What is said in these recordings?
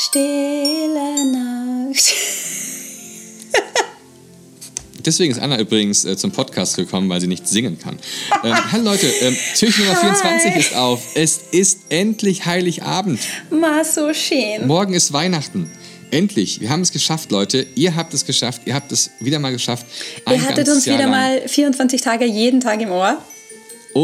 Stille Nacht. Deswegen ist Anna übrigens äh, zum Podcast gekommen, weil sie nicht singen kann. Ähm, hallo Leute, ähm, Türchen Nummer 24 ist auf. Es ist endlich Heiligabend. Ma, so schön. Morgen ist Weihnachten. Endlich, wir haben es geschafft, Leute. Ihr habt es geschafft. Ihr habt es wieder mal geschafft. Ihr Ein hattet ganzes uns Jahr wieder lang. mal 24 Tage jeden Tag im Ohr.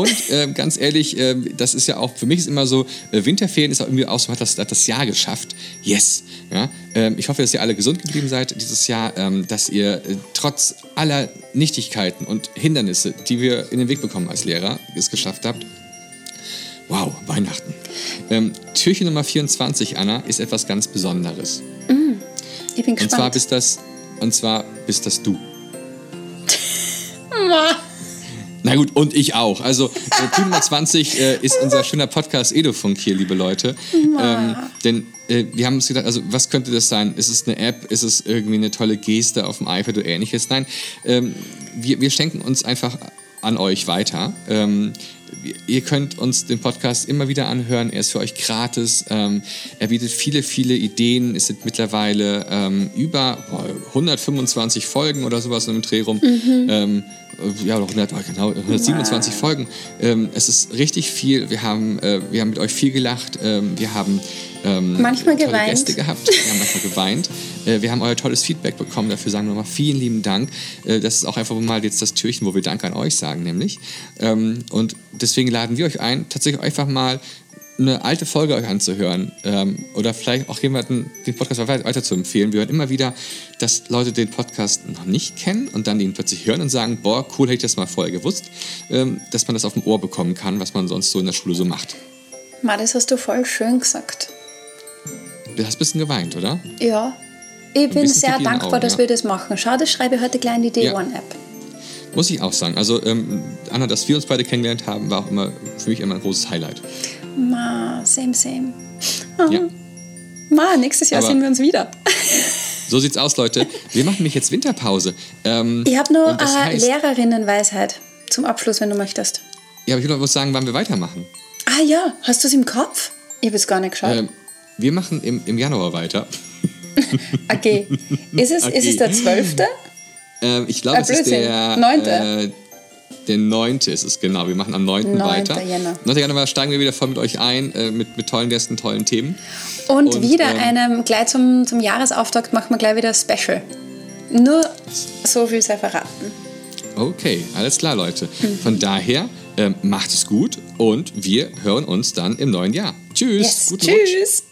Und ähm, ganz ehrlich, ähm, das ist ja auch, für mich ist immer so, äh, Winterferien ist auch irgendwie auch so, hat das, hat das Jahr geschafft. Yes. Ja? Ähm, ich hoffe, dass ihr alle gesund geblieben seid dieses Jahr, ähm, dass ihr äh, trotz aller Nichtigkeiten und Hindernisse, die wir in den Weg bekommen als Lehrer, es geschafft habt. Wow, Weihnachten. Ähm, Türchen Nummer 24, Anna, ist etwas ganz Besonderes. Ich bin Und zwar gespannt. bist das, und zwar bist das du. Na gut, und ich auch. Also, äh, Team Nummer 20 äh, ist unser schöner Podcast Edofunk hier, liebe Leute. Ähm, denn äh, wir haben uns gedacht, also, was könnte das sein? Ist es eine App? Ist es irgendwie eine tolle Geste auf dem iPad oder ähnliches? Nein, ähm, wir, wir schenken uns einfach an euch weiter. Ähm, ihr könnt uns den Podcast immer wieder anhören. Er ist für euch gratis. Ähm, er bietet viele, viele Ideen. Es sind mittlerweile ähm, über boah, 125 Folgen oder sowas in einem Dreh rum. Ähm, ja, oder 100, oh, genau, 127 Folgen. Ähm, es ist richtig viel. Wir haben, äh, wir haben mit euch viel gelacht. Ähm, wir haben ähm, Manchmal tolle geweint. Gäste gehabt. Wir haben manchmal geweint. Äh, wir haben euer tolles Feedback bekommen. Dafür sagen wir nochmal vielen lieben Dank. Äh, das ist auch einfach mal jetzt das Türchen, wo wir Dank an euch sagen, nämlich. Ähm, und deswegen laden wir euch ein, tatsächlich einfach mal eine alte Folge euch anzuhören ähm, oder vielleicht auch jemanden den Podcast weiter, weiter zu empfehlen. Wir hören immer wieder, dass Leute den Podcast noch nicht kennen und dann ihn plötzlich hören und sagen, boah, cool, hätte ich das mal vorher gewusst, ähm, dass man das auf dem Ohr bekommen kann, was man sonst so in der Schule so macht. Ma, das hast du voll schön gesagt. Du hast ein bisschen geweint, oder? Ja. Ich bin sehr dankbar, Augen, dass ja. wir das machen. Schau, das schreibe heute gleich in die Day Ja. One App. Muss ich auch sagen. Also, ähm, Anna, dass wir uns beide kennengelernt haben, war auch immer für mich immer ein großes Highlight. Ma, same, same. Ja. Ma, nächstes Jahr Aber- sehen wir uns wieder. So sieht's aus, Leute. Wir machen nämlich jetzt Winterpause. Ähm, Ich habe nur das heißt- Lehrerinnenweisheit zum Abschluss, wenn du möchtest. Ja, aber ich will noch was sagen, wann wir weitermachen. Ah ja, hast du es im Kopf? Ich habe es gar nicht geschaut. Ähm, wir machen im, im Januar weiter. Okay. Ist es, ist es Okay. der 12.? Ähm, ich glaube, Ah, es ist der... Neunte. Äh, der 9. ist es, genau. Wir machen am 9. 9. weiter. Jänner. 9. Januar steigen wir wieder voll mit euch ein, äh, mit, mit tollen Gästen, tollen Themen. Und, Und, wieder ähm, einem, gleich zum, zum Jahresauftakt machen wir gleich wieder Special. Nur so viel sei verraten. Okay, alles klar, Leute. Mhm. Von daher, ähm, macht es gut und wir hören uns dann im neuen Jahr. Tschüss. Yes. guten Rutsch. Tschüss.